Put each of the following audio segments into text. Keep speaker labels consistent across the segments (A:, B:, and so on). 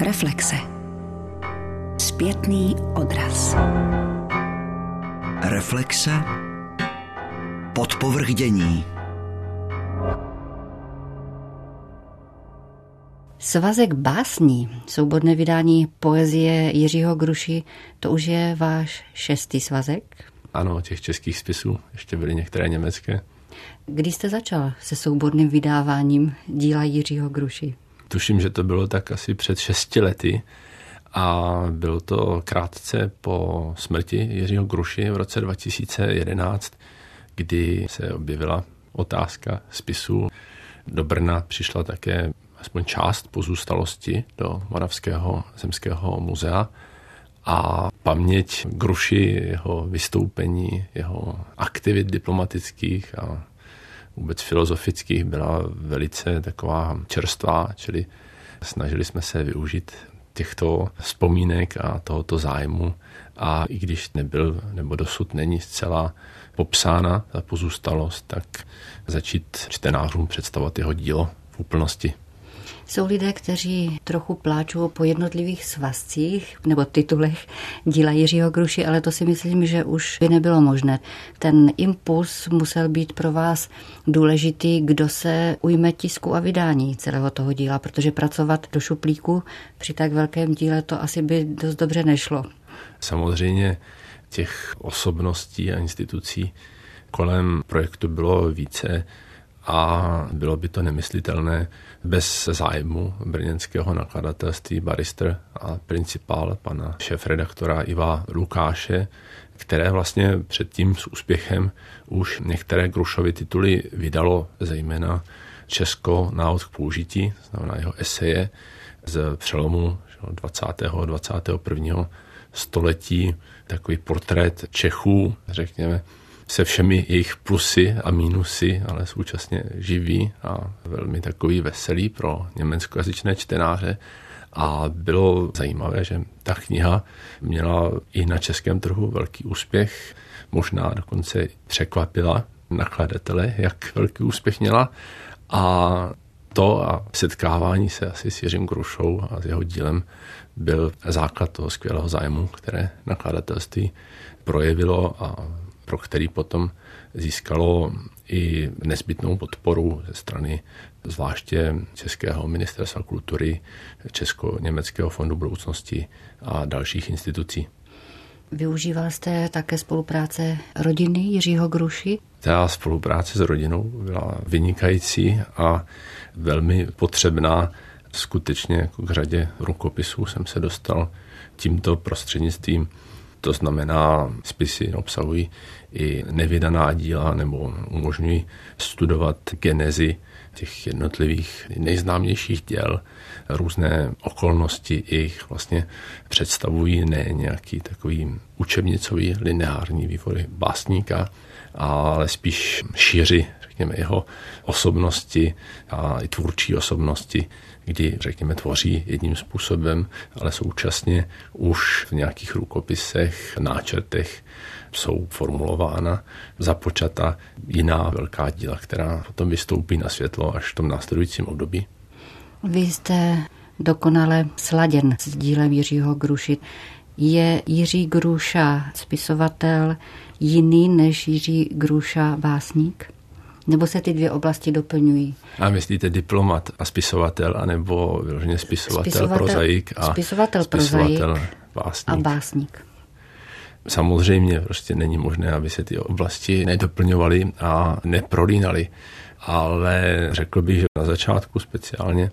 A: Reflexe. Zpětný odraz.
B: Reflexe. Podpovrdění.
C: Svazek básní, souborné vydání poezie Jiřího Gruši, to už je váš šestý svazek?
D: Ano, těch českých spisů, ještě byly některé německé.
C: Kdy jste začal se souborným vydáváním díla Jiřího Gruši?
D: Tuším, že to bylo tak asi před šesti lety a bylo to krátce po smrti Jiřího Gruši v roce 2011, kdy se objevila otázka spisu. Do Brna přišla také aspoň část pozůstalosti do Moravského zemského muzea a paměť Gruši, jeho vystoupení, jeho aktivit diplomatických a vůbec filozofických byla velice taková čerstvá, čili snažili jsme se využít těchto vzpomínek a tohoto zájmu a i když nebyl nebo dosud není zcela popsána ta pozůstalost, tak začít čtenářům představovat jeho dílo v úplnosti.
C: Jsou lidé, kteří trochu pláčou po jednotlivých svazcích nebo titulech díla Jiřího Gruši, ale to si myslím, že už by nebylo možné. Ten impuls musel být pro vás důležitý, kdo se ujme tisku a vydání celého toho díla, protože pracovat do šuplíku při tak velkém díle to asi by dost dobře nešlo.
D: Samozřejmě těch osobností a institucí kolem projektu bylo více a bylo by to nemyslitelné bez zájmu brněnského nakladatelství Barister a principál pana šéf-redaktora Iva Lukáše, které vlastně předtím s úspěchem už některé Grušovy tituly vydalo, zejména Česko návod k použití, znamená jeho eseje z přelomu 20. 21. století, takový portrét Čechů, řekněme, se všemi jejich plusy a mínusy, ale současně živý a velmi takový veselý pro německojazyčné čtenáře. A bylo zajímavé, že ta kniha měla i na českém trhu velký úspěch, možná dokonce překvapila nakladatele, jak velký úspěch měla. A to a setkávání se asi s Jiřím Grušou a s jeho dílem byl základ toho skvělého zájmu, které nakladatelství projevilo a pro který potom získalo i nezbytnou podporu ze strany zvláště Českého ministerstva kultury, Česko-německého fondu budoucnosti a dalších institucí.
C: Využíval jste také spolupráce rodiny Jiřího Gruši?
D: Ta spolupráce s rodinou byla vynikající a velmi potřebná. Skutečně jako k řadě rukopisů jsem se dostal tímto prostřednictvím to znamená, spisy obsahují i nevydaná díla nebo umožňují studovat genezi těch jednotlivých nejznámějších děl, různé okolnosti jich vlastně představují ne nějaký takový učebnicový lineární vývoj básníka, ale spíš šíři, řekněme, jeho osobnosti a i tvůrčí osobnosti, kdy, řekněme, tvoří jedním způsobem, ale současně už v nějakých rukopisech, náčrtech jsou formulována, započata jiná velká díla, která potom vystoupí na světlo až v tom následujícím období.
C: Vy jste dokonale sladěn s dílem Jiřího Gruši. Je Jiří Gruša spisovatel jiný než Jiří Gruša básník? Nebo se ty dvě oblasti doplňují?
D: A myslíte diplomat a spisovatel, anebo vyloženě spisovatel, spisovatel prozaik a
C: spisovatel, spisovatel prozaik
D: básník.
C: a básník.
D: Samozřejmě prostě není možné, aby se ty oblasti nedoplňovaly a neprolínaly. Ale řekl bych, že na začátku speciálně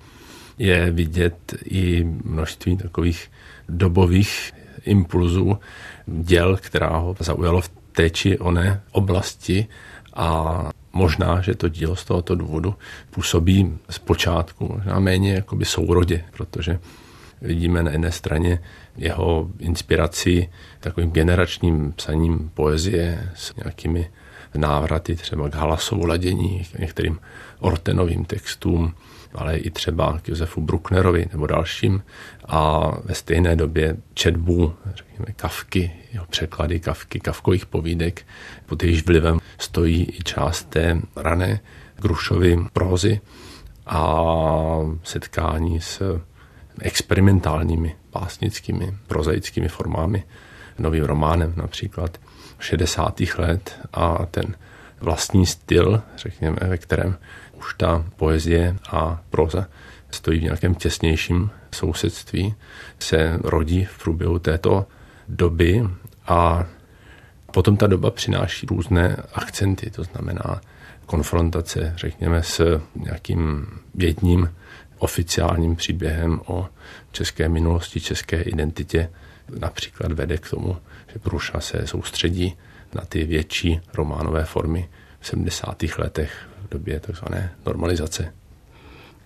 D: je vidět i množství takových dobových impulzů děl, která ho zaujalo v té či oné oblasti a možná, že to dílo z tohoto důvodu působí zpočátku možná méně jakoby sourodě, protože vidíme na jedné straně jeho inspiraci takovým generačním psaním poezie s nějakými návraty třeba k Halasovu ladění, k některým Ortenovým textům, ale i třeba k Josefu Brucknerovi nebo dalším. A ve stejné době četbu, řekněme, Kavky, jeho překlady Kavky, Kavkových povídek, pod jejíž vlivem stojí i část té rané Grušovy prózy a setkání s experimentálními básnickými, prozaickými formami, novým románem například 60. let a ten vlastní styl, řekněme, ve kterém už ta poezie a proza stojí v nějakém těsnějším sousedství, se rodí v průběhu této doby a potom ta doba přináší různé akcenty, to znamená konfrontace, řekněme, s nějakým jedním oficiálním příběhem o české minulosti, české identitě například vede k tomu, že Pruša se soustředí na ty větší románové formy v 70. letech v době tzv. normalizace.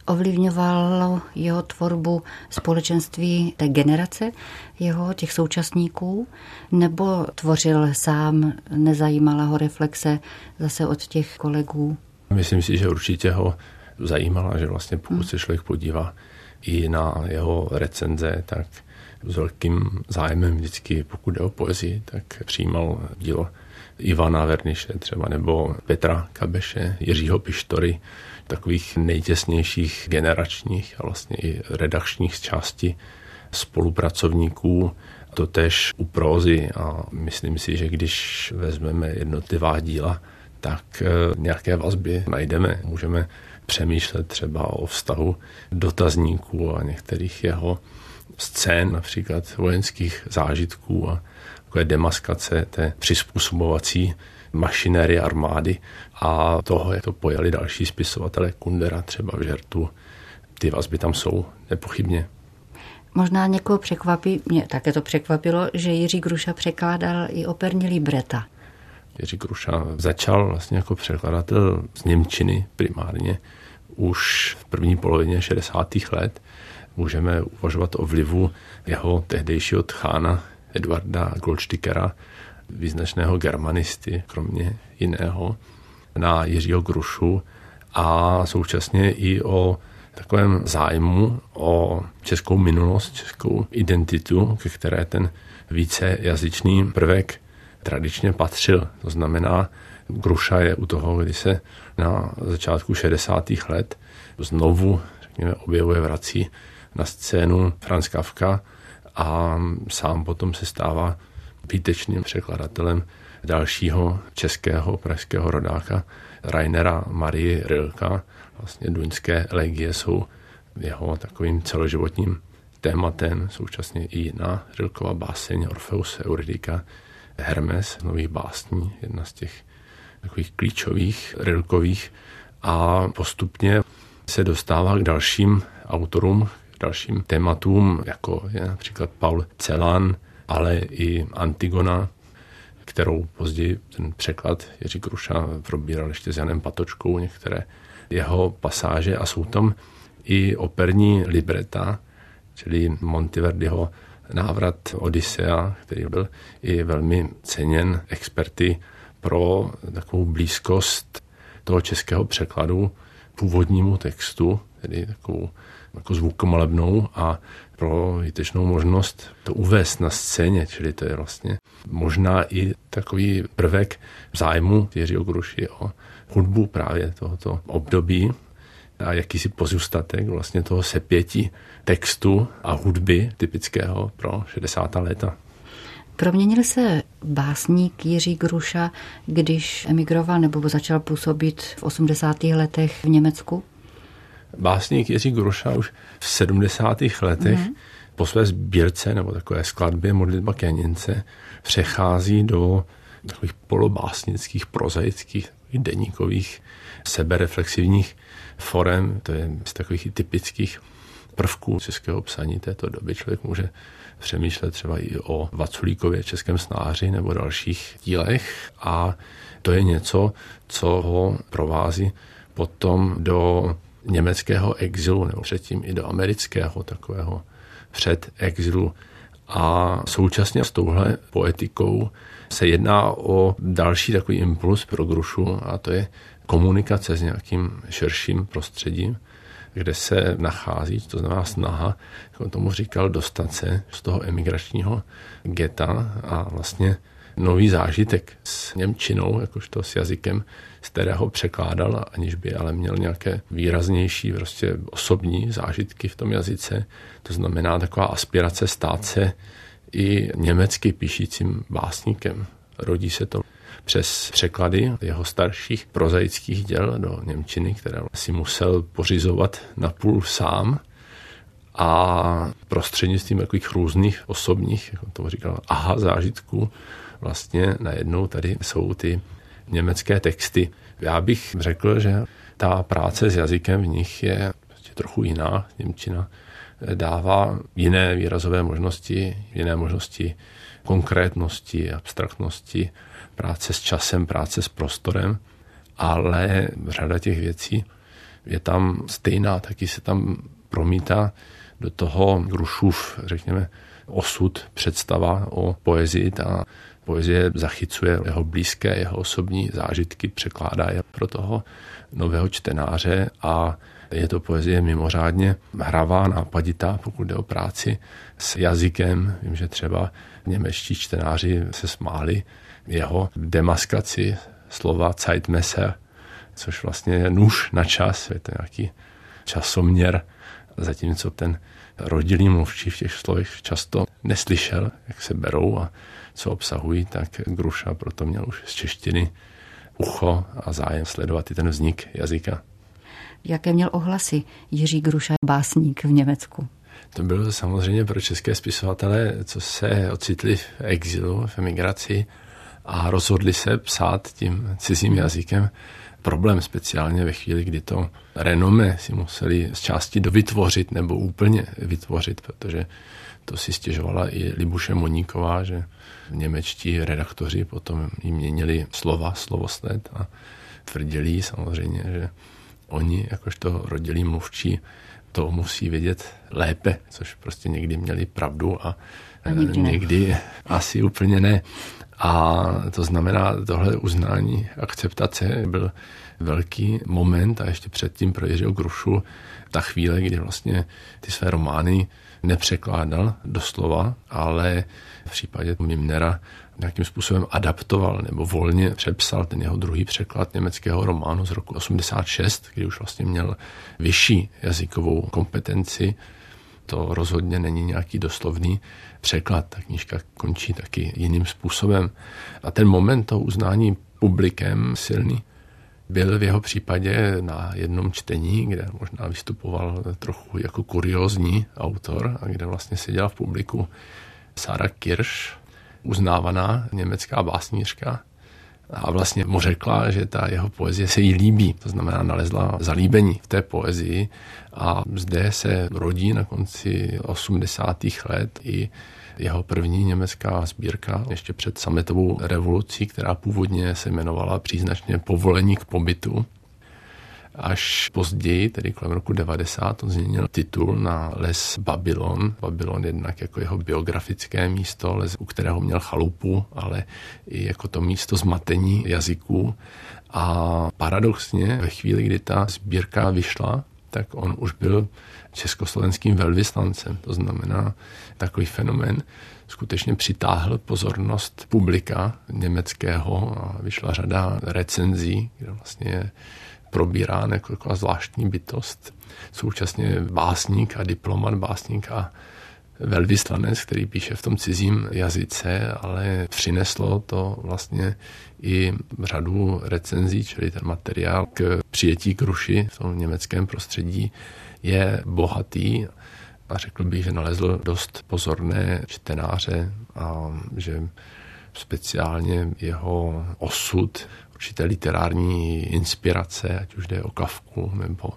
C: Ovlivňovalo jeho tvorbu společenství té generace, jeho těch současníků, nebo tvořil sám, nezajímala ho reflexe zase od těch kolegů?
D: Myslím si, že určitě ho zajímala, že vlastně pokud se člověk podívá i na jeho recenze, tak s velkým zájmem vždycky, pokud jde o poezii, tak přijímal dílo Ivana Verniše třeba, nebo Petra Kabeše, Jiřího Pištory, takových nejtěsnějších generačních a vlastně i redakčních částí spolupracovníků, to tež u prózy a myslím si, že když vezmeme jednotlivá díla, tak eh, nějaké vazby najdeme. Můžeme přemýšlet třeba o vztahu dotazníků a některých jeho scén, například vojenských zážitků a takové demaskace té přizpůsobovací mašinérie armády a toho, jak to pojali další spisovatele Kundera třeba v žertu. Ty vazby tam jsou, nepochybně.
C: Možná někoho překvapí, mě také to překvapilo, že Jiří Gruša překládal i operní libreta.
D: Jiří Gruša začal vlastně jako překladatel z Němčiny primárně už v první polovině 60. let. Můžeme uvažovat o vlivu jeho tehdejšího tchána Edvarda Goldstickera, význačného germanisty, kromě jiného, na Jiřího Grušu a současně i o takovém zájmu o českou minulost, českou identitu, ke které ten vícejazyčný prvek tradičně patřil. To znamená, Gruša je u toho, kdy se na začátku 60. let znovu řekněme, objevuje, vrací na scénu Franz Kafka a sám potom se stává výtečným překladatelem dalšího českého pražského rodáka Rainera Marie Rilka. Vlastně duňské legie jsou jeho takovým celoživotním tématem, současně i na Rilkova báseň Orfeus Euridika Hermes nových básní, jedna z těch takových klíčových rilkových a postupně se dostává k dalším autorům, dalším tématům, jako je například Paul Celan, ale i Antigona, kterou později ten překlad Jiří Kruša probíral ještě s Janem Patočkou některé jeho pasáže a jsou tam i operní libreta, čili Monteverdiho návrat Odisea, který byl i velmi ceněn experty pro takovou blízkost toho českého překladu původnímu textu, tedy takovou jako zvukomalebnou a pro výtečnou možnost to uvést na scéně, čili to je vlastně možná i takový prvek zájmu Jiřího Gruši o hudbu právě tohoto období a jakýsi pozůstatek vlastně toho sepětí textu a hudby typického pro 60. léta.
C: Proměnil se básník Jiří Gruša, když emigroval nebo začal působit v 80. letech v Německu?
D: Básník Jiří Gruša už v 70. letech mm-hmm. po své sbírce nebo takové skladbě Modlitba Kenince přechází do takových polobásnických, prozaických, deníkových, sebereflexivních forem. To je z takových typických prvků českého psaní této doby. Člověk může přemýšlet třeba i o Vaculíkově českém snáři nebo dalších dílech a to je něco, co ho provází potom do německého exilu nebo předtím i do amerického takového před exilu. A současně s touhle poetikou se jedná o další takový impuls pro Grušu a to je komunikace s nějakým širším prostředím, kde se nachází, to znamená snaha, jak on tomu říkal, dostat se z toho emigračního geta a vlastně nový zážitek s Němčinou, jakožto s jazykem, z kterého překládal, aniž by ale měl nějaké výraznější prostě osobní zážitky v tom jazyce. To znamená taková aspirace stát se i německy píšícím básníkem. Rodí se to přes překlady jeho starších prozaických děl do Němčiny, které si musel pořizovat napůl sám a prostřednictvím takových různých osobních, jak to říkal, aha zážitků, vlastně najednou tady jsou ty německé texty. Já bych řekl, že ta práce s jazykem v nich je prostě trochu jiná. Němčina dává jiné výrazové možnosti, jiné možnosti konkrétnosti, abstraktnosti, práce s časem, práce s prostorem, ale řada těch věcí je tam stejná, taky se tam promítá do toho Grušův, řekněme, osud, představa o poezii. Ta poezie zachycuje jeho blízké, jeho osobní zážitky, překládá je pro toho nového čtenáře a je to poezie mimořádně hravá, nápaditá, pokud jde o práci s jazykem. Vím, že třeba němečtí čtenáři se smáli jeho demaskaci slova Zeitmesser, což vlastně je nůž na čas, je to nějaký časoměr, zatímco ten rodilý mluvčí v těch slovech často neslyšel, jak se berou a co obsahují, tak Gruša proto měl už z češtiny ucho a zájem sledovat i ten vznik jazyka.
C: Jaké měl ohlasy Jiří Gruša, básník v Německu?
D: To bylo samozřejmě pro české spisovatele, co se ocitli v exilu, v emigraci a rozhodli se psát tím cizím jazykem. Problém speciálně ve chvíli, kdy to renome si museli z části dovytvořit nebo úplně vytvořit, protože to si stěžovala i Libuše Moníková, že němečtí redaktoři potom jim měnili slova, slovosled a tvrdili samozřejmě, že oni, jakožto rodilí mluvčí, to musí vědět lépe, což prostě někdy měli pravdu a,
C: a někdy,
D: někdy asi úplně ne. A to znamená, tohle uznání, akceptace byl velký moment a ještě předtím pro Jiřího Grušu ta chvíle, kdy vlastně ty své romány nepřekládal doslova, ale v případě Mimnera nějakým způsobem adaptoval nebo volně přepsal ten jeho druhý překlad německého románu z roku 86, kdy už vlastně měl vyšší jazykovou kompetenci. To rozhodně není nějaký doslovný překlad. Ta knížka končí taky jiným způsobem. A ten moment toho uznání publikem silný byl v jeho případě na jednom čtení, kde možná vystupoval trochu jako kuriozní autor a kde vlastně seděla v publiku Sara Kirsch, uznávaná německá básnířka, a vlastně mu řekla, že ta jeho poezie se jí líbí. To znamená, nalezla zalíbení v té poezii a zde se rodí na konci 80. let i jeho první německá sbírka ještě před sametovou revolucí, která původně se jmenovala příznačně Povolení k pobytu. Až později, tedy kolem roku 90, on změnil titul na Les Babylon. Babylon jednak jako jeho biografické místo, les, u kterého měl chalupu, ale i jako to místo zmatení jazyků. A paradoxně ve chvíli, kdy ta sbírka vyšla, tak on už byl československým velvyslancem. To znamená, takový fenomén skutečně přitáhl pozornost publika německého a vyšla řada recenzí, kde vlastně probírán jako taková zvláštní bytost. Současně básník a diplomat, básník a velvyslanec, který píše v tom cizím jazyce, ale přineslo to vlastně i řadu recenzí, čili ten materiál k přijetí kruši v tom německém prostředí je bohatý a řekl bych, že nalezl dost pozorné čtenáře a že speciálně jeho osud, určité literární inspirace, ať už jde o Kavku nebo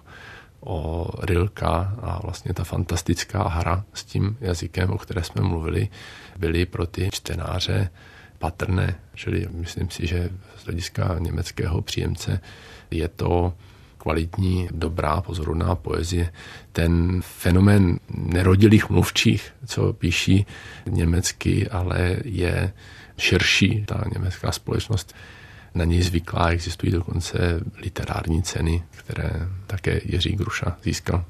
D: o Rilka a vlastně ta fantastická hra s tím jazykem, o které jsme mluvili, byly pro ty čtenáře patrné. Čili myslím si, že z hlediska německého příjemce je to kvalitní, dobrá, pozorovná poezie. Ten fenomén nerodilých mluvčích, co píší německy, ale je širší, ta německá společnost na něj zvyklá, existují dokonce literární ceny, které také Jiří Gruša získal.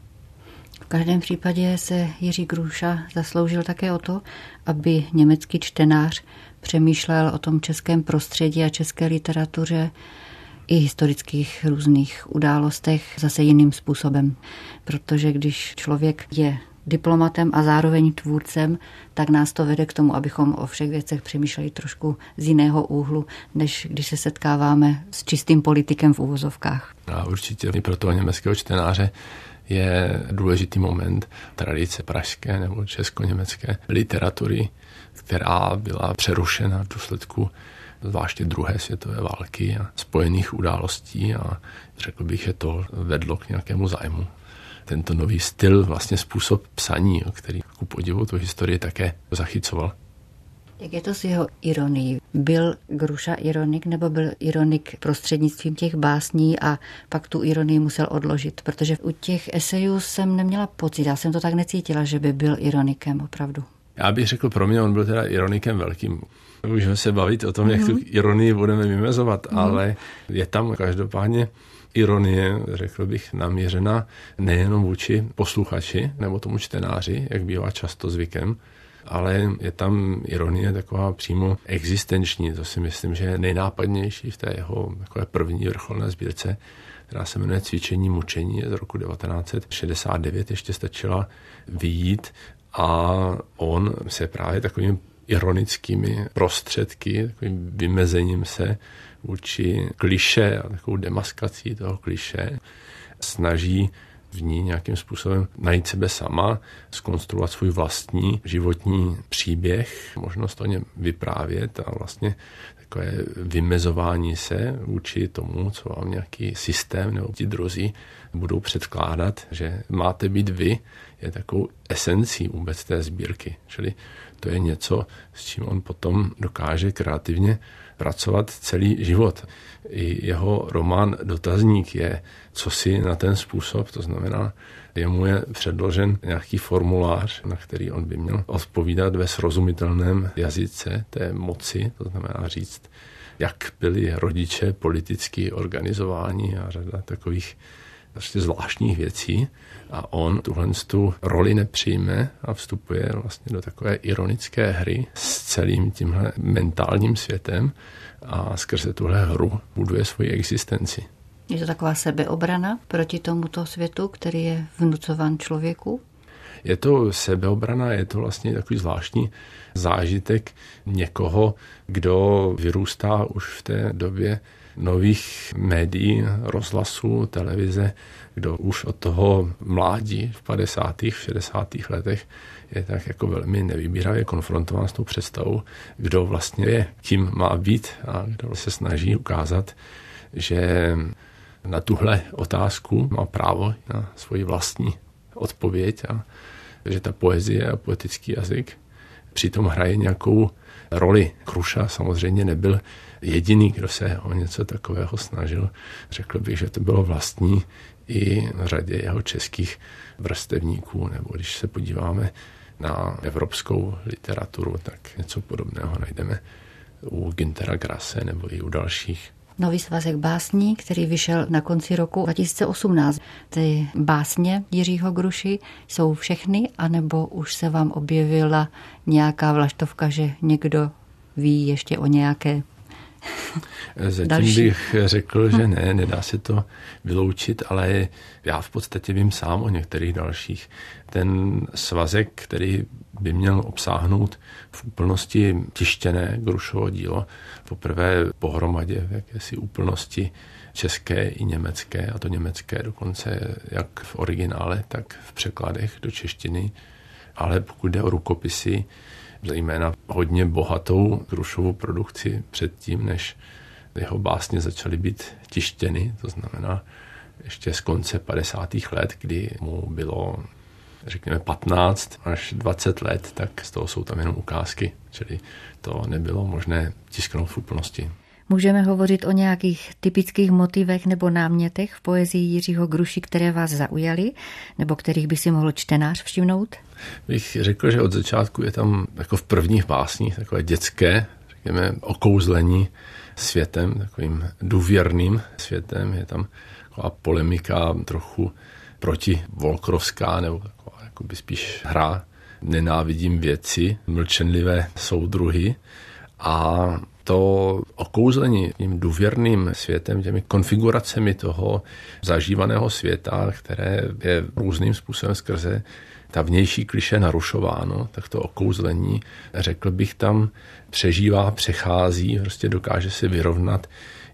C: každém případě se Jiří Gruša zasloužil také o to, aby německý čtenář přemýšlel o tom českém prostředí a české literatuře i historických různých událostech zase jiným způsobem. Protože když člověk je diplomatem a zároveň tvůrcem, tak nás to vede k tomu, abychom o všech věcech přemýšleli trošku z jiného úhlu, než když se setkáváme s čistým politikem v úvozovkách.
D: A určitě i pro toho německého čtenáře je důležitý moment tradice pražské nebo česko-německé literatury, která byla přerušena v důsledku zvláště druhé světové války a spojených událostí a řekl bych, že to vedlo k nějakému zájmu. Tento nový styl, vlastně způsob psaní, který ku podivu tu historii také zachycoval.
C: Jak je to s jeho ironií? Byl Gruša ironik nebo byl ironik prostřednictvím těch básní a pak tu ironii musel odložit? Protože u těch esejů jsem neměla pocit, já jsem to tak necítila, že by byl ironikem opravdu.
D: Já bych řekl, pro mě on byl teda ironikem velkým. Můžeme se bavit o tom, mm-hmm. jak tu mhm. ironii budeme vymezovat, mm-hmm. ale je tam každopádně ironie, řekl bych, naměřena nejenom vůči posluchači nebo tomu čtenáři, jak bývá často zvykem, ale je tam ironie taková přímo existenční. To si myslím, že je nejnápadnější v té jeho takové první vrcholné sbírce, která se jmenuje Cvičení mučení z roku 1969. Ještě stačila vyjít a on se právě takovými ironickými prostředky, takovým vymezením se vůči kliše a takovou demaskací toho kliše snaží v ní nějakým způsobem najít sebe sama, skonstruovat svůj vlastní životní příběh, možnost o něm vyprávět a vlastně takové vymezování se vůči tomu, co vám nějaký systém nebo ti druzí budou předkládat, že máte být vy, je takovou esencí vůbec té sbírky. Čili to je něco, s čím on potom dokáže kreativně pracovat celý život. I jeho román Dotazník je co si na ten způsob, to znamená, jemu je předložen nějaký formulář, na který on by měl odpovídat ve srozumitelném jazyce té moci, to znamená říct, jak byli rodiče politicky organizováni a řada takových prostě zvláštních věcí a on tuhle tu roli nepřijme a vstupuje vlastně do takové ironické hry s celým tímhle mentálním světem a skrze tuhle hru buduje svoji existenci.
C: Je to taková sebeobrana proti tomuto světu, který je vnucován člověku?
D: Je to sebeobrana, je to vlastně takový zvláštní zážitek někoho, kdo vyrůstá už v té době nových médií, rozhlasu, televize, kdo už od toho mládí v 50. 60. letech je tak jako velmi nevybíravě konfrontován s tou představou, kdo vlastně je, kým má být a kdo se snaží ukázat, že na tuhle otázku má právo na svoji vlastní odpověď a že ta poezie a poetický jazyk přitom hraje nějakou roli. Kruša samozřejmě nebyl jediný, kdo se o něco takového snažil. Řekl bych, že to bylo vlastní i na řadě jeho českých vrstevníků, nebo když se podíváme na evropskou literaturu, tak něco podobného najdeme u Gintera Grasse nebo i u dalších.
C: Nový svazek básní, který vyšel na konci roku 2018. Ty básně Jiřího Gruši jsou všechny, anebo už se vám objevila nějaká vlaštovka, že někdo ví ještě o nějaké
D: Zatím Další. bych řekl, že ne, nedá se to vyloučit, ale já v podstatě vím sám o některých dalších. Ten svazek, který by měl obsáhnout v úplnosti tištěné Grušovo dílo, poprvé pohromadě v jakési úplnosti české i německé, a to německé dokonce jak v originále, tak v překladech do češtiny. Ale pokud jde o rukopisy, zejména hodně bohatou Grušovou produkci předtím, než jeho básně začaly být tištěny, to znamená ještě z konce 50. let, kdy mu bylo řekněme 15 až 20 let, tak z toho jsou tam jenom ukázky, čili to nebylo možné tisknout v úplnosti.
C: Můžeme hovořit o nějakých typických motivech nebo námětech v poezii Jiřího Gruši, které vás zaujaly, nebo kterých by si mohl čtenář všimnout?
D: Bych řekl, že od začátku je tam jako v prvních básních takové dětské, řekněme, okouzlení světem, takovým důvěrným světem. Je tam taková polemika trochu proti Volkrovská nebo taková jakoby spíš hra. Nenávidím věci, mlčenlivé soudruhy a to okouzlení tím důvěrným světem, těmi konfiguracemi toho zažívaného světa, které je různým způsobem skrze ta vnější kliše narušováno, tak to okouzlení, řekl bych, tam přežívá, přechází, prostě dokáže se vyrovnat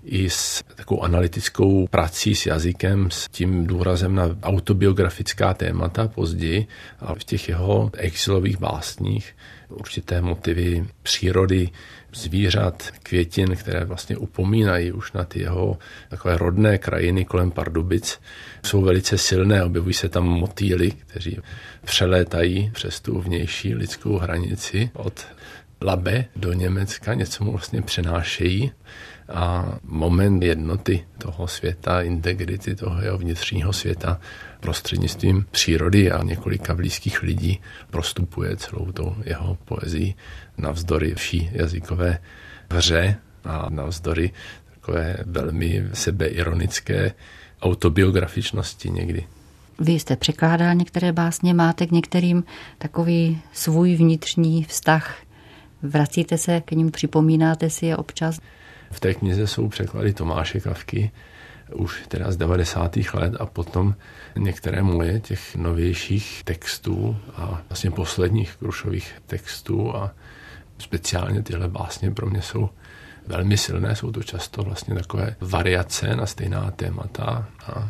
D: i s takovou analytickou prací s jazykem, s tím důrazem na autobiografická témata později, ale v těch jeho exilových básních určité motivy přírody, zvířat, květin, které vlastně upomínají už na ty jeho takové rodné krajiny kolem Pardubic, jsou velice silné. Objevují se tam motýly, kteří přelétají přes tu vnější lidskou hranici od Labe do Německa, něco mu vlastně přenášejí a moment jednoty toho světa, integrity toho jeho vnitřního světa prostřednictvím přírody a několika blízkých lidí prostupuje celou tou jeho poezii navzdory vší jazykové hře a navzdory takové velmi sebeironické autobiografičnosti někdy.
C: Vy jste překládal některé básně, máte k některým takový svůj vnitřní vztah. Vracíte se k ním, připomínáte si je občas?
D: V té knize jsou překlady Tomáše Kavky, už teda z 90. let a potom některé moje těch novějších textů a vlastně posledních Krušových textů a speciálně tyhle básně pro mě jsou velmi silné, jsou to často vlastně takové variace na stejná témata a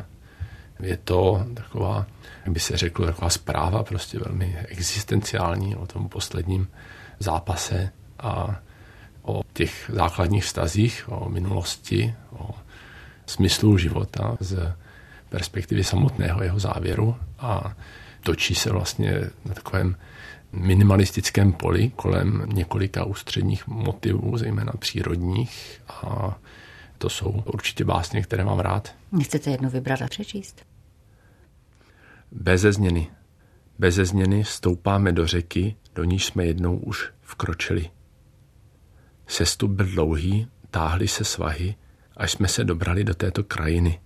D: je to taková, jak by se řeklo, taková zpráva prostě velmi existenciální o tom posledním zápase a o těch základních vztazích, o minulosti, o smyslu života z perspektivy samotného jeho závěru a točí se vlastně na takovém minimalistickém poli kolem několika ústředních motivů, zejména přírodních a to jsou určitě básně, které mám rád.
C: Chcete jednu vybrat a přečíst?
D: Beze změny. Beze změny stoupáme do řeky, do níž jsme jednou už vkročili. Sestup byl dlouhý, táhly se svahy, až jsme se dobrali do této krajiny.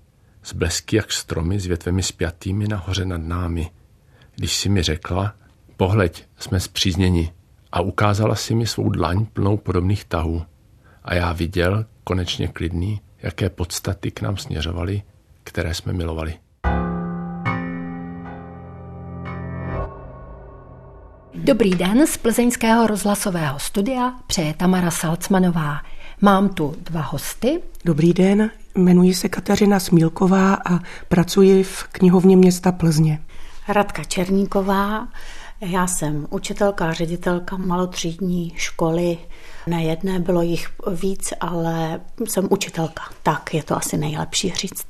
D: Z blesky jak stromy s větvemi spjatými nahoře nad námi. Když si mi řekla, pohleď, jsme zpřízněni a ukázala si mi svou dlaň plnou podobných tahů. A já viděl, konečně klidný, jaké podstaty k nám směřovaly, které jsme milovali.
A: Dobrý den z plzeňského rozhlasového studia přeje Tamara Salcmanová. Mám tu dva hosty.
B: Dobrý den, jmenuji se Kateřina Smílková a pracuji v knihovně města Plzně.
E: Radka Černíková, já jsem učitelka a ředitelka malotřídní školy. Ne jedné, bylo jich víc, ale jsem učitelka. Tak je to asi nejlepší říct.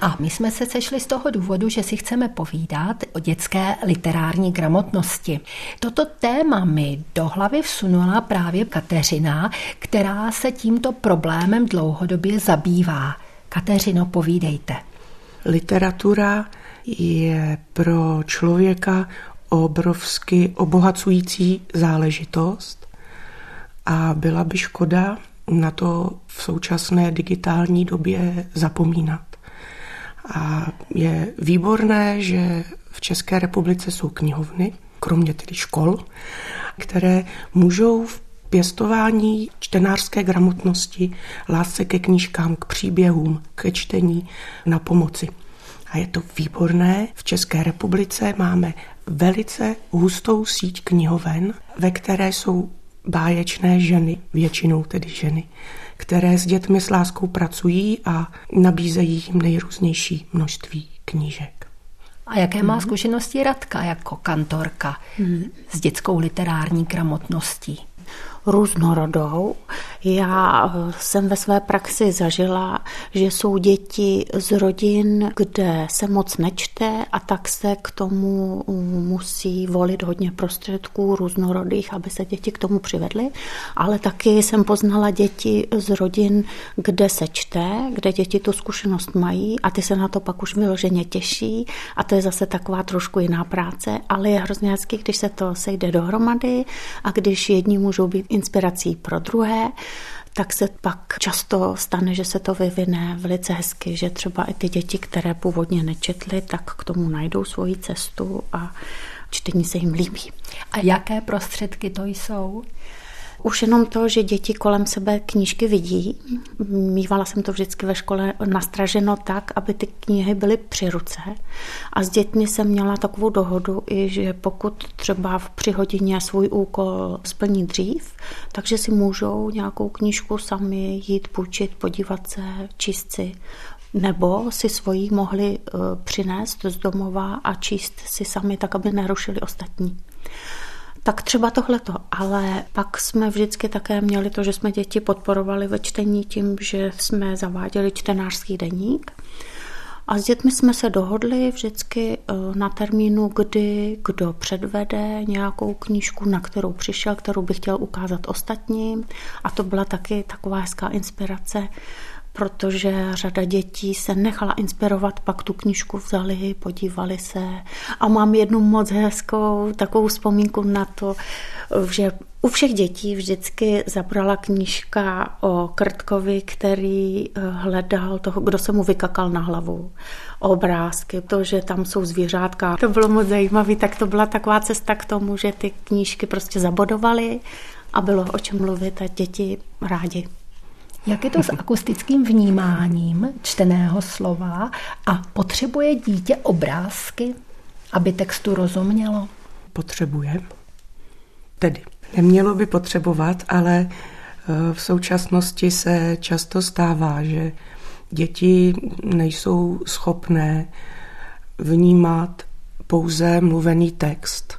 A: A my jsme se sešli z toho důvodu, že si chceme povídat o dětské literární gramotnosti. Toto téma mi do hlavy vsunula právě Kateřina, která se tímto problémem dlouhodobě zabývá. Kateřino, povídejte.
B: Literatura je pro člověka obrovsky obohacující záležitost a byla by škoda na to v současné digitální době zapomínat. A je výborné, že v České republice jsou knihovny, kromě tedy škol, které můžou v pěstování čtenářské gramotnosti, lásce ke knížkám, k příběhům, ke čtení na pomoci. A je to výborné. V České republice máme velice hustou síť knihoven, ve které jsou báječné ženy, většinou tedy ženy, které s dětmi s láskou pracují a nabízejí jim nejrůznější množství knížek.
A: A jaké má mhm. zkušenosti Radka jako kantorka mm. s dětskou literární gramotností?
E: Různorodou. Já jsem ve své praxi zažila, že jsou děti z rodin, kde se moc nečte a tak se k tomu musí volit hodně prostředků různorodých, aby se děti k tomu přivedly. Ale taky jsem poznala děti z rodin, kde se čte, kde děti tu zkušenost mají a ty se na to pak už vyloženě těší a to je zase taková trošku jiná práce, ale je hrozně hezký, když se to sejde dohromady a když jedni můžou být inspirací pro druhé. tak se pak často stane, že se to vyvine velice hezky, že třeba i ty děti, které původně nečetly, tak k tomu najdou svoji cestu a čtení se jim líbí.
A: A jaké prostředky to jsou?
E: Už jenom to, že děti kolem sebe knížky vidí. Mývala jsem to vždycky ve škole nastraženo tak, aby ty knihy byly při ruce. A s dětmi jsem měla takovou dohodu, i že pokud třeba v při hodině svůj úkol splní dřív, takže si můžou nějakou knížku sami jít půjčit, podívat se, číst si nebo si svoji mohli eh, přinést z domova a číst si sami tak, aby nerušili ostatní. Tak třeba tohleto, ale pak jsme vždycky také měli to, že jsme děti podporovali ve čtení tím, že jsme zaváděli čtenářský deník. A s dětmi jsme se dohodli vždycky eh, na termínu, kdy kdo předvede nějakou knížku, na kterou přišel, kterou by chtěl ukázat ostatním. A to byla taky taková hezká inspirace protože řada dětí se nechala inspirovat, pak tu knížku vzali, podívali se a mám jednu moc hezkou takovou vzpomínku na to, že u všech dětí vždycky zabrala knížka o Krtkovi, který eh, hledal toho, kdo se mu vykakal na hlavu. Obrázky, to, že tam jsou zvířátka. To bylo moc zajímavé, tak to byla taková cesta k tomu, že ty knížky prostě zabodovaly a bylo o čem mluvit a děti rádi.
A: Jak je to s akustickým vnímáním čteného slova a potřebuje dítě obrázky, aby textu rozumělo?
B: Potřebuje. Tedy nemělo by potřebovat, ale e, v současnosti se často stává, že děti nejsou schopné vnímat pouze mluvený text.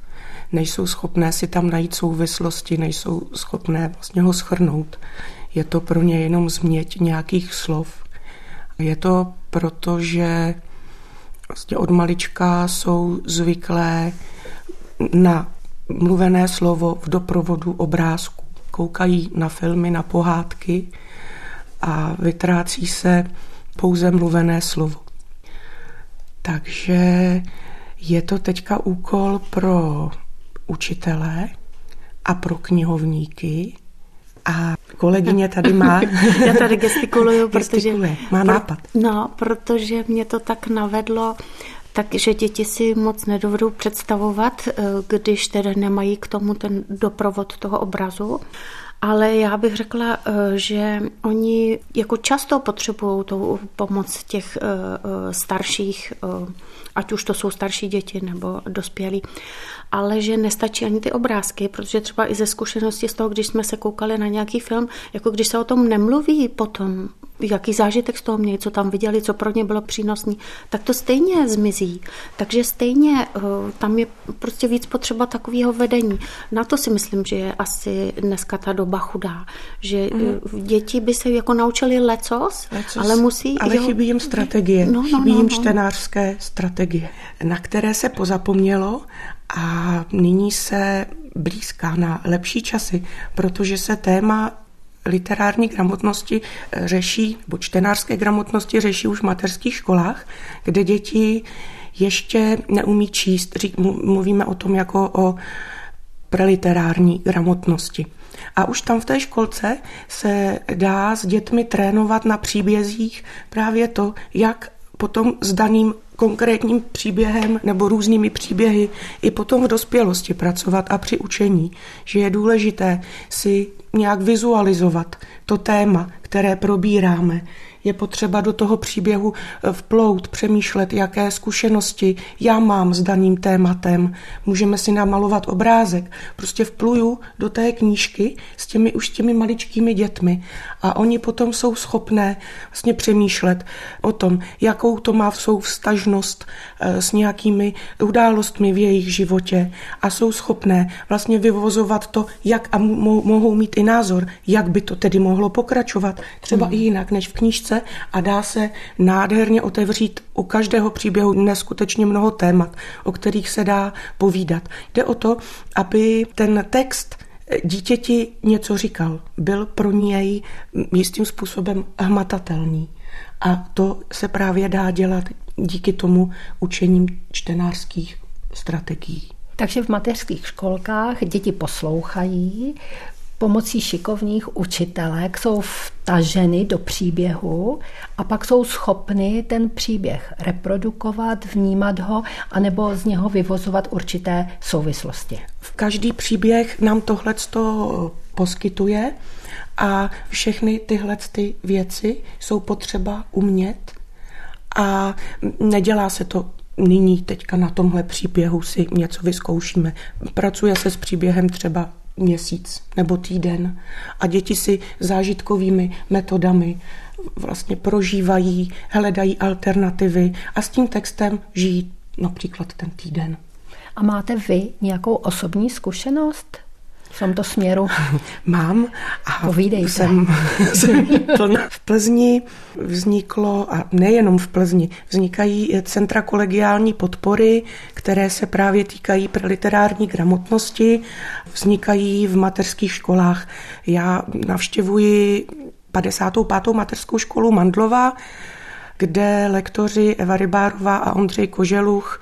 B: Nejsou schopné si tam najít souvislosti, nejsou schopné vlastně ho schrnout. Je to pro ně jenom změť nějakých slov. Je to proto, že vlastně od malička jsou zvyklé na mluvené slovo v doprovodu obrázku. Koukají na filmy, na pohádky a vytrácí se pouze mluvené slovo. Takže je to teďka úkol pro učitele a pro knihovníky, a kolegyně tady má...
E: Já tady gestikuluju, protože...
B: Má nápad.
E: No, protože mě to tak navedlo, takže děti si moc nedovedou představovat, eh, když tedy nemají k tomu ten doprovod toho obrazu. Ale já bych řekla, eh, že oni jako často potřebují tu pomoc těch eh, starších, ať už to jsou starší děti nebo dospělí ale že nestačí ani ty obrázky, protože třeba i ze zkušenosti z toho, když jsme se koukali na nějaký film, jako když se o tom nemluví potom, jaký zážitek z toho měli, co tam viděli, co pro ně bylo přínosný, tak to stejně zmizí. Takže stejně eh, tam je prostě víc potřeba takového vedení. Na to si myslím, že je asi dneska ta doba chudá, že mm. děti by se jako naučili lecos, lecos ale musí...
B: Ale jo, chybí jim strategie, no, no, chybí no, jim no. čtenářské strategie, na které se pozapomnělo a nyní se blízká na lepší časy, protože se téma literární gramotnosti řeší, nebo čtenářské gramotnosti řeší už v mateřských školách, kde děti ještě neumí číst. Mluvíme o tom jako o preliterární gramotnosti. A už tam v té školce se dá s dětmi trénovat na příbězích právě to, jak potom s daným konkrétním příběhem nebo různými příběhy i potom v dospělosti pracovat a při učení, že je důležité si nějak vizualizovat to téma, které probíráme, je potřeba do toho příběhu eh, vplout, přemýšlet, jaké zkušenosti já mám s daným tématem. Můžeme si namalovat obrázek. Prostě vpluju do té knížky s těmi už těmi maličkými dětmi a oni potom jsou schopné vlastně přemýšlet o tom, jakou to má svou vztažnost eh, s nějakými událostmi v jejich životě a jsou schopné vlastně vyvozovat to, jak a mohou mít i názor, jak by to tedy mohlo pokračovat, třeba hmm. i jinak než v knížce knížce a dá se nádherně otevřít u každého příběhu neskutečně mnoho témat, o kterých se dá povídat. Jde o to, aby ten text dítěti něco říkal, byl pro něj jistým způsobem hmatatelný. A to se právě dá dělat díky tomu učením čtenářských strategií.
A: Takže v mateřských školkách děti poslouchají, pomocí šikovných učitelek jsou vtaženy do příběhu a pak jsou schopny ten příběh reprodukovat, vnímat ho, anebo z něho vyvozovat určité souvislosti.
B: V každý příběh nám tohle poskytuje a všechny tyhle ty věci jsou potřeba umět a nedělá se to nyní teďka na tomhle příběhu si něco vyzkoušíme. Pracuje se s příběhem třeba měsíc nebo týden a děti si zážitkovými metodami vlastně prožívají, hledají alternativy a s tím textem žijí například ten týden.
A: A máte vy nějakou osobní zkušenost? V tomto směru?
B: Mám.
A: A Povídejte.
B: Jsem, jsem v Plzni vzniklo, a nejenom v Plzni, vznikají centra kolegiální podpory, které se právě týkají literární gramotnosti, vznikají v mateřských školách. Já navštěvuji 55. mateřskou školu Mandlova, kde lektoři Eva Rybárová a Ondřej Koželuch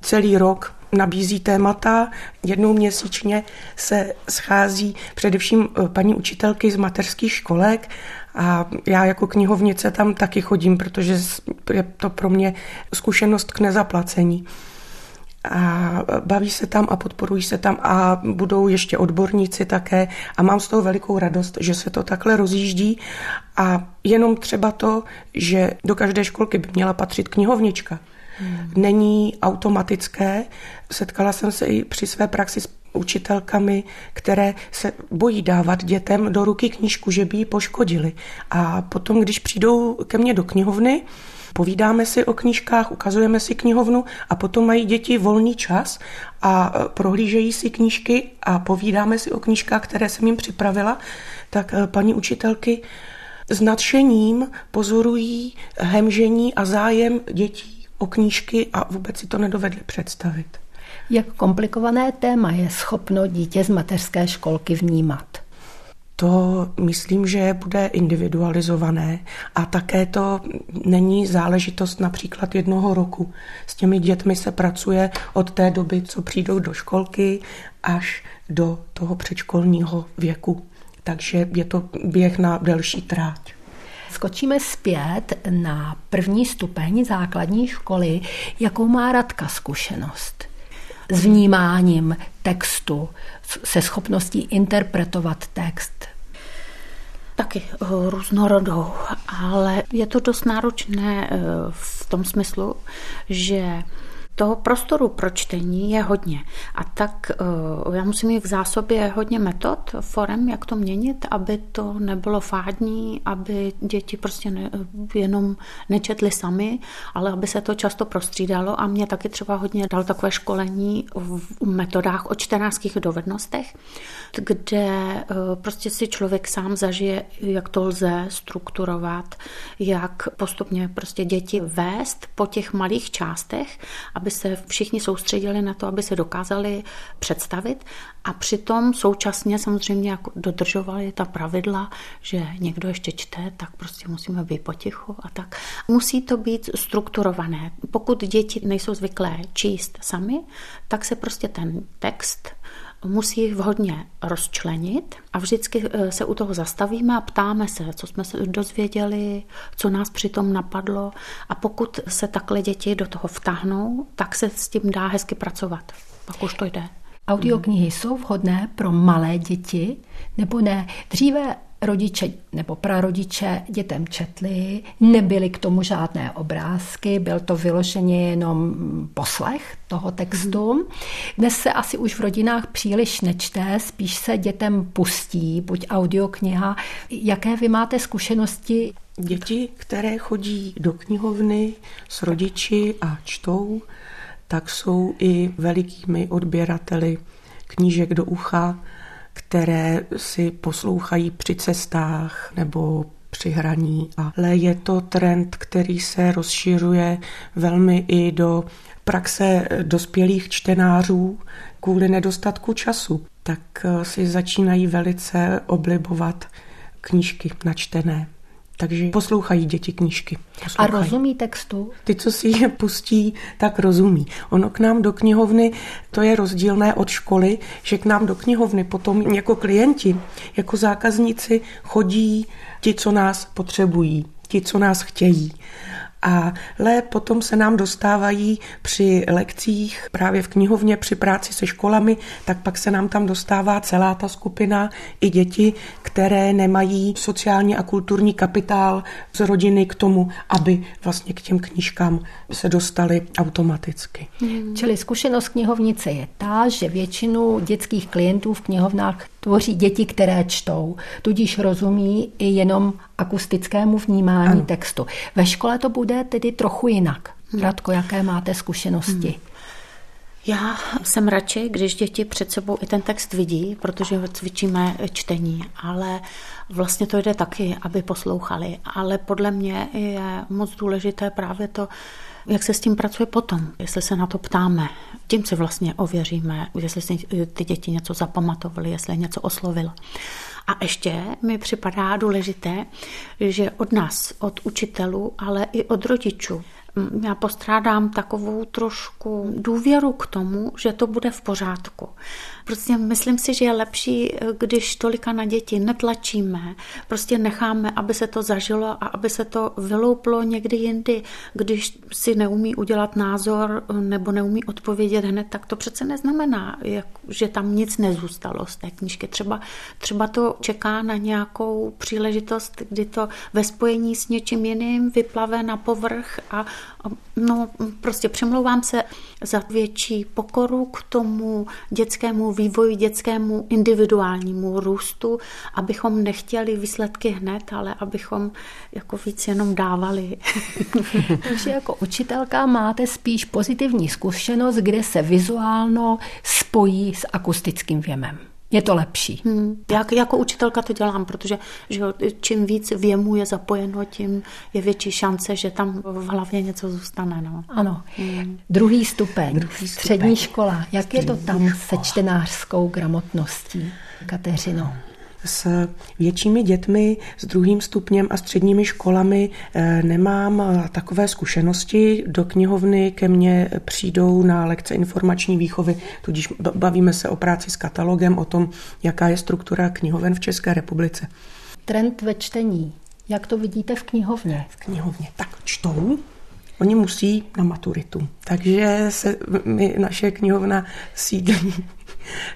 B: celý rok nabízí témata. Jednou měsíčně se schází především eh, paní učitelky z mateřských školek a já jako knihovnice tam taky chodím, protože je to pro mě zkušenost k nezaplacení. A baví se tam a podporují se tam a budou ještě odborníci také a mám z toho velikou radost, že se to takhle rozjíždí a jenom třeba to, že do každé školky by měla patřit knihovnička, hmm. není automatické. Setkala jsem se i při své praxi s učitelkami, které se bojí dávat dětem do ruky knížku, že by ji poškodili. A potom, když přijdou ke mně do knihovny, Povídáme si o knížkách, ukazujeme si knihovnu a potom mají děti volný čas a prohlížejí si knížky a povídáme si o knížkách, které jsem jim připravila, tak eh, paní učitelky s nadšením pozorují hemžení a zájem dětí o knížky a vůbec si to nedovedli představit.
A: Jak komplikované téma je schopno dítě z mateřské školky vnímat?
B: To myslím, že bude individualizované a také to není záležitost například jednoho roku. S těmi dětmi se pracuje od té doby, co přijdou do školky, až do toho předškolního věku. Takže je to běh na delší tráť.
A: Skočíme zpět na první stupeň základní školy. Jakou má Radka zkušenost? S vnímáním textu, se schopností interpretovat text?
E: Taky eh, různorodou, ale je to dost náročné eh, v tom smyslu, že toho prostoru pro čtení je hodně. A tak eh, já musím mít v zásobě hodně metod, forem, jak to měnit, aby to nebylo fádní, aby děti prostě ne, jenom nečetly sami, ale aby se to často prostřídalo. A mě taky třeba hodně dal takové školení v metodách o čtenářských dovednostech, kde eh, prostě si člověk sám zažije, jak to lze strukturovat, jak postupně prostě děti vést po těch malých částech, aby aby se všichni soustředili na to, aby se dokázali představit a přitom současně samozřejmě jako dodržovali ta pravidla, že někdo ještě čte, tak prostě musíme být potichu a tak. Musí to být strukturované. Pokud děti nejsou zvyklé číst sami, tak se prostě ten text musí vhodně rozčlenit a vždycky eh, se u toho zastavíme a ptáme se, co jsme se dozvěděli, co nás přitom napadlo a pokud se takhle děti do toho vtáhnou, tak se s tím dá hezky pracovat. Pak už to jde.
A: Audioknihy jsou vhodné pro malé děti nebo ne? Dříve rodiče nebo prarodiče dětem četli, nebyly k tomu žádné obrázky, byl to vyloženě jenom poslech toho textu. Dnes se asi už v rodinách příliš nečte, spíš se dětem pustí, buď audiokniha. Jaké vy máte zkušenosti?
B: Děti, které chodí do knihovny s rodiči a čtou, tak jsou i velikými odběrateli knížek do ucha, které si poslouchají při cestách nebo při hraní. Ale je to trend, který se rozšiřuje velmi i do praxe dospělých čtenářů kvůli nedostatku času. Tak si začínají velice oblibovat knížky načtené. Takže poslouchají děti knížky.
A: Poslouchají. A rozumí textu?
B: Ty, co si je pustí, tak rozumí. Ono k nám do knihovny, to je rozdílné od školy, že k nám do knihovny potom jako klienti, jako zákazníci chodí ti, co nás potřebují, ti, co nás chtějí. Ale potom se nám dostávají při lekcích právě v knihovně, při práci se školami, tak pak se nám tam dostává celá ta skupina i děti, které nemají sociální a kulturní kapitál z rodiny k tomu, aby vlastně k těm knížkám se dostali automaticky.
A: Hmm. Čili zkušenost knihovnice je ta, že většinu dětských klientů v knihovnách tvoří děti, které čtou, tudíž rozumí i jenom akustickému vnímání ano. textu. Ve škole to bude tedy trochu jinak. Hmm. Radko, jaké máte zkušenosti? Hmm.
E: Já jsem radši, když děti před sebou i ten text vidí, protože cvičíme čtení, ale vlastně to jde taky, aby poslouchali. Ale podle mě je moc důležité právě to, jak se s tím pracuje potom, jestli se na to ptáme. Tím si vlastně ověříme, jestli si ty děti něco zapamatovaly, jestli něco oslovilo. A ještě mi připadá důležité, že od nás, od učitelů, ale i od rodičů, já postrádám takovou trošku důvěru k tomu, že to bude v pořádku. Prostě myslím si, že je lepší, když tolika na děti netlačíme, prostě necháme, aby se to zažilo a aby se to vylouplo někdy jindy. Když si neumí udělat názor nebo neumí odpovědět hned, tak to přece neznamená, že tam nic nezůstalo z té knížky. Třeba, třeba to čeká na nějakou příležitost, kdy to ve spojení s něčím jiným vyplave na povrch a no, prostě přemlouvám se za větší pokoru k tomu dětskému vývoji, dětskému individuálnímu růstu, abychom nechtěli výsledky hned, ale abychom jako víc jenom dávali.
A: Takže jako učitelka máte spíš pozitivní zkušenost, kde se vizuálno spojí s akustickým věmem. Je to lepší.
E: Hmm. Jak, jako učitelka to dělám, protože že čím víc věmu je zapojeno, tím je větší šance, že tam v hlavě něco zůstane. No.
A: Ano. Hmm. Druhý stupeň, Druhý stupeň. střední škola. Jak střední je to tam škola. se čtenářskou gramotností, Kateřino?
B: S většími dětmi, s druhým stupněm a středními školami eh, nemám eh, takové zkušenosti. Do knihovny ke mně přijdou na lekce informační výchovy, tudíž bavíme se o práci s katalogem, o tom, jaká je struktura knihoven v České republice.
A: Trend ve čtení. Jak to vidíte v knihovně?
B: V knihovně. Tak čtou, Oni musí na maturitu. Takže se my, naše knihovna sídlí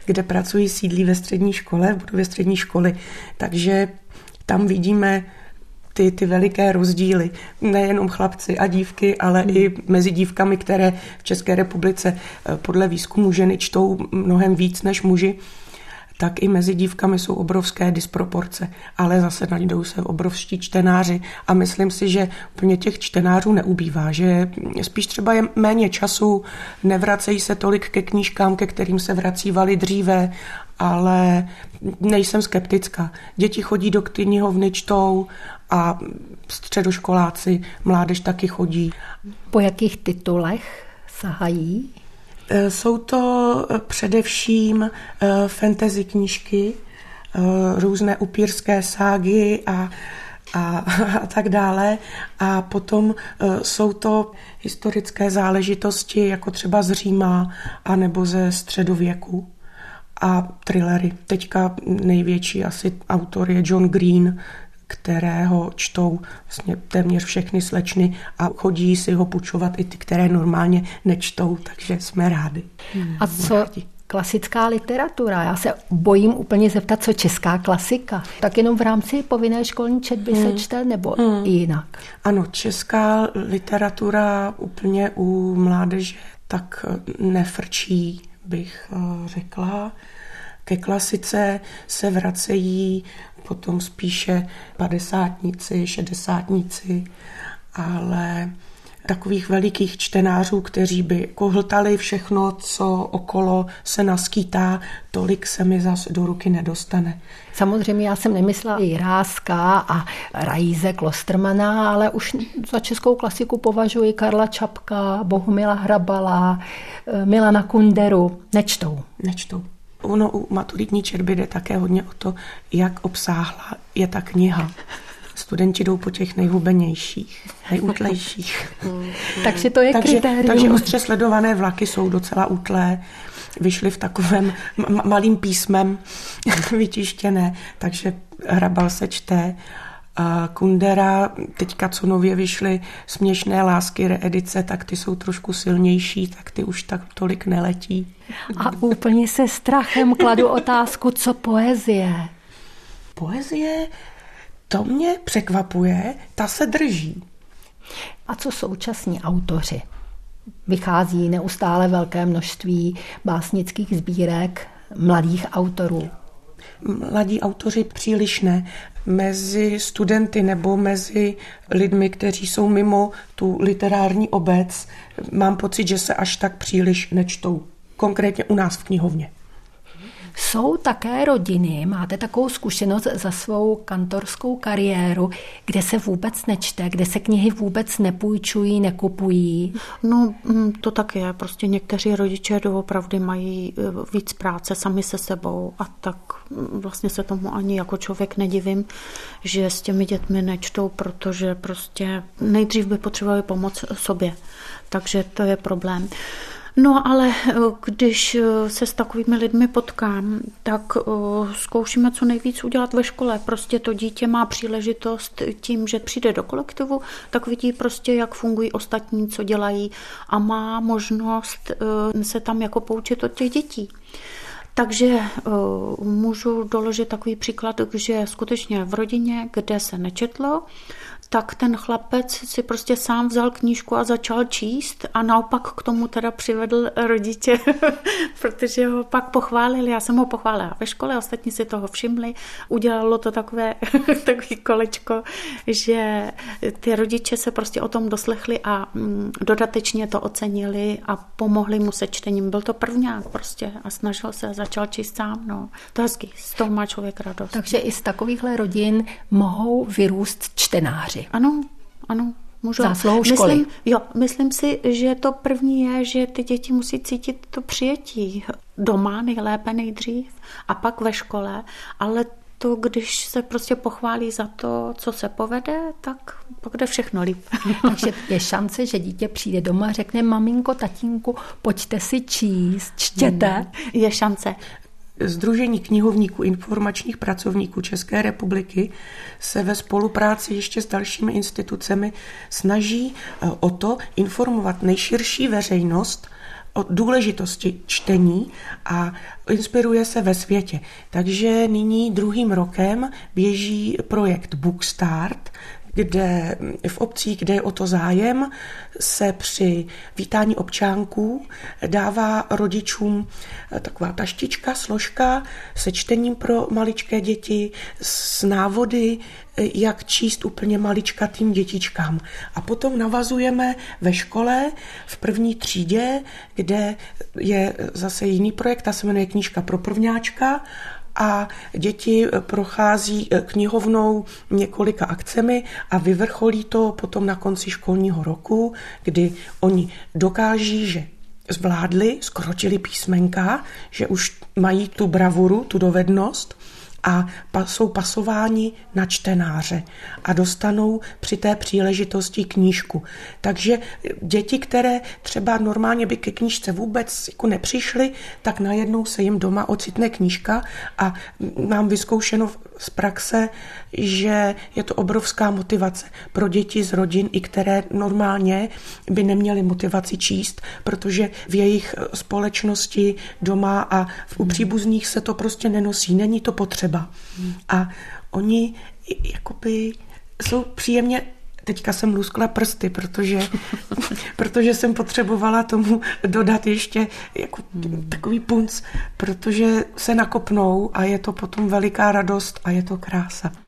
B: kde pracují, sídlí ve střední škole, v budově střední školy. Takže tam vidíme ty, ty veliké rozdíly. Nejenom chlapci a dívky, ale i mezi dívkami, které v České republice eh, podle výzkumu ženy čtou mnohem víc než muži tak i mezi dívkami jsou obrovské disproporce, ale zase najdou se obrovští čtenáři a myslím si, že úplně těch čtenářů neubývá, že spíš třeba je méně času, nevracejí se tolik ke knížkám, ke kterým se vracívali dříve, ale nejsem skeptická. Děti chodí do knihovny, čtou a středoškoláci, mládež taky chodí.
A: Po jakých titulech sahají?
B: Eh, jsou to eh, především eh, fantasy knížky, různé upírské ságy a, a, a tak dále. A potom jsou to historické záležitosti, jako třeba z Říma a nebo ze středověku a thrillery. Teďka největší asi autor je John Green, kterého čtou vlastně téměř všechny slečny a chodí si ho půjčovat i ty, které normálně nečtou, takže jsme rádi.
A: Hmm. A co klasická literatura? Já se bojím úplně zeptat, co česká klasika. Tak jenom v rámci povinné školní četby hmm. se čte nebo hmm. i jinak?
B: Ano, česká literatura úplně u mládeže tak nefrčí, bych eh, řekla. Ke klasice se vracejí potom spíše padesátníci, šedesátníci, ale takových velikých čtenářů, kteří by kohltali všechno, co okolo se naskýtá, tolik se mi zas do ruky nedostane.
A: Samozřejmě já jsem nemyslela Jiráska a Rajíze Klostermana, ale už za českou klasiku považuji Karla Čapka, Bohumila Hrabala, Milana Kunderu. Nečtou.
B: Nečtou. Ono u maturitní četby jde také hodně o to, jak obsáhla je ta kniha. Studenti jdou po těch nejhubenějších, nejútlejších.
A: takže to je
B: takže,
A: kritérium.
B: Takže ostře sledované vlaky jsou docela útlé vyšly v takovém malým písmem vytištěné, takže Hrabal se čte. A Kundera, teďka co nově vyšly směšné lásky reedice, tak ty jsou trošku silnější, tak ty už tak tolik neletí.
A: A úplně se strachem kladu otázku, co poezie?
B: Poezie, to mě překvapuje, ta se drží.
A: A co současní autoři? Vychází neustále velké množství básnických sbírek mladých autorů.
B: Mladí autoři příliš ne. Mezi studenty nebo mezi lidmi, kteří jsou mimo tu literární obec, mám pocit, že se až tak příliš nečtou. Konkrétně u nás v knihovně.
A: Jsou také rodiny, máte takovou zkušenost za svou kantorskou kariéru, kde se vůbec nečte, kde se knihy vůbec nepůjčují, nekupují?
E: No, mm, to tak je. Prostě někteří rodiče doopravdy mají e, víc práce sami se sebou a tak mm, vlastně se tomu ani jako člověk nedivím, že s těmi dětmi nečtou, protože prostě nejdřív by potřebovali pomoc sobě. Takže to je problém. No ale eh, když eh, se s takovými lidmi potkám, tak eh, zkoušíme co nejvíc udělat ve škole. Prostě to dítě má příležitost tím, že přijde do kolektivu, tak vidí prostě, jak fungují ostatní, co dělají a má možnost se tam jako poučit od těch dětí. Takže můžu doložit takový příklad, že skutečně v rodině, kde se nečetlo, tak ten chlapec si prostě sám vzal knížku a začal číst a naopak k tomu teda přivedl rodiče, protože ho pak pochválili. Já jsem ho pochválila ve škole, ostatní si toho všimli. Udělalo to takové takový kolečko, že ty rodiče se prostě o tom doslechli a mm, dodatečně to ocenili a pomohli mu se čtením. Byl to prvňák prostě a snažil se, začal číst sám. No. To je hezký, z toho má člověk radost.
A: Takže i z takovýchhle rodin mohou vyrůst čtenáři.
E: Ano, ano. Můžu.
A: Zásluhou školy.
E: Myslím, jo, myslím si, že to první je, že ty děti musí cítit to přijetí doma nejlépe nejdřív a pak ve škole, ale to, když se prostě pochválí za to, co se povede, tak bude všechno líp.
A: Takže je šance, že dítě přijde doma a řekne, maminko, tatínku, pojďte si číst, čtěte.
E: Je šance.
B: Združení knihovníků informačních pracovníků České republiky se ve spolupráci ještě s dalšími institucemi snaží eh, o to informovat nejširší veřejnost o důležitosti čtení a inspiruje se ve světě. Takže nyní druhým rokem běží projekt Bookstart, kde v obcích, kde je o to zájem, se při vítání občánků dává rodičům taková taštička, složka se čtením pro maličké děti, s návody, jak číst úplně maličkatým dětičkám. A potom navazujeme ve škole v první třídě, kde je zase jiný projekt, ta se jmenuje Knížka pro prvňáčka a děti prochází eh, knihovnou několika akcemi a vyvrcholí to potom na konci školního roku, kdy oni dokáží, že zvládli, skročili písmenka, že už mají tu bravuru, tu dovednost a jsou pasováni na čtenáře a dostanou při té příležitosti knížku. Takže děti, které třeba normálně by ke knížce vůbec jako nepřišly, tak najednou se jim doma ocitne knížka a mám vyzkoušeno z praxe, že je to obrovská motivace pro děti z rodin, i které normálně by neměly motivaci číst, protože v jejich společnosti doma a u příbuzných se to prostě nenosí, není to potřeba. A oni jakoby jsou příjemně teďka jsem luskla prsty, protože, protože jsem potřebovala tomu dodat ještě jako takový punc, protože se nakopnou a je to potom veliká radost a je to krása.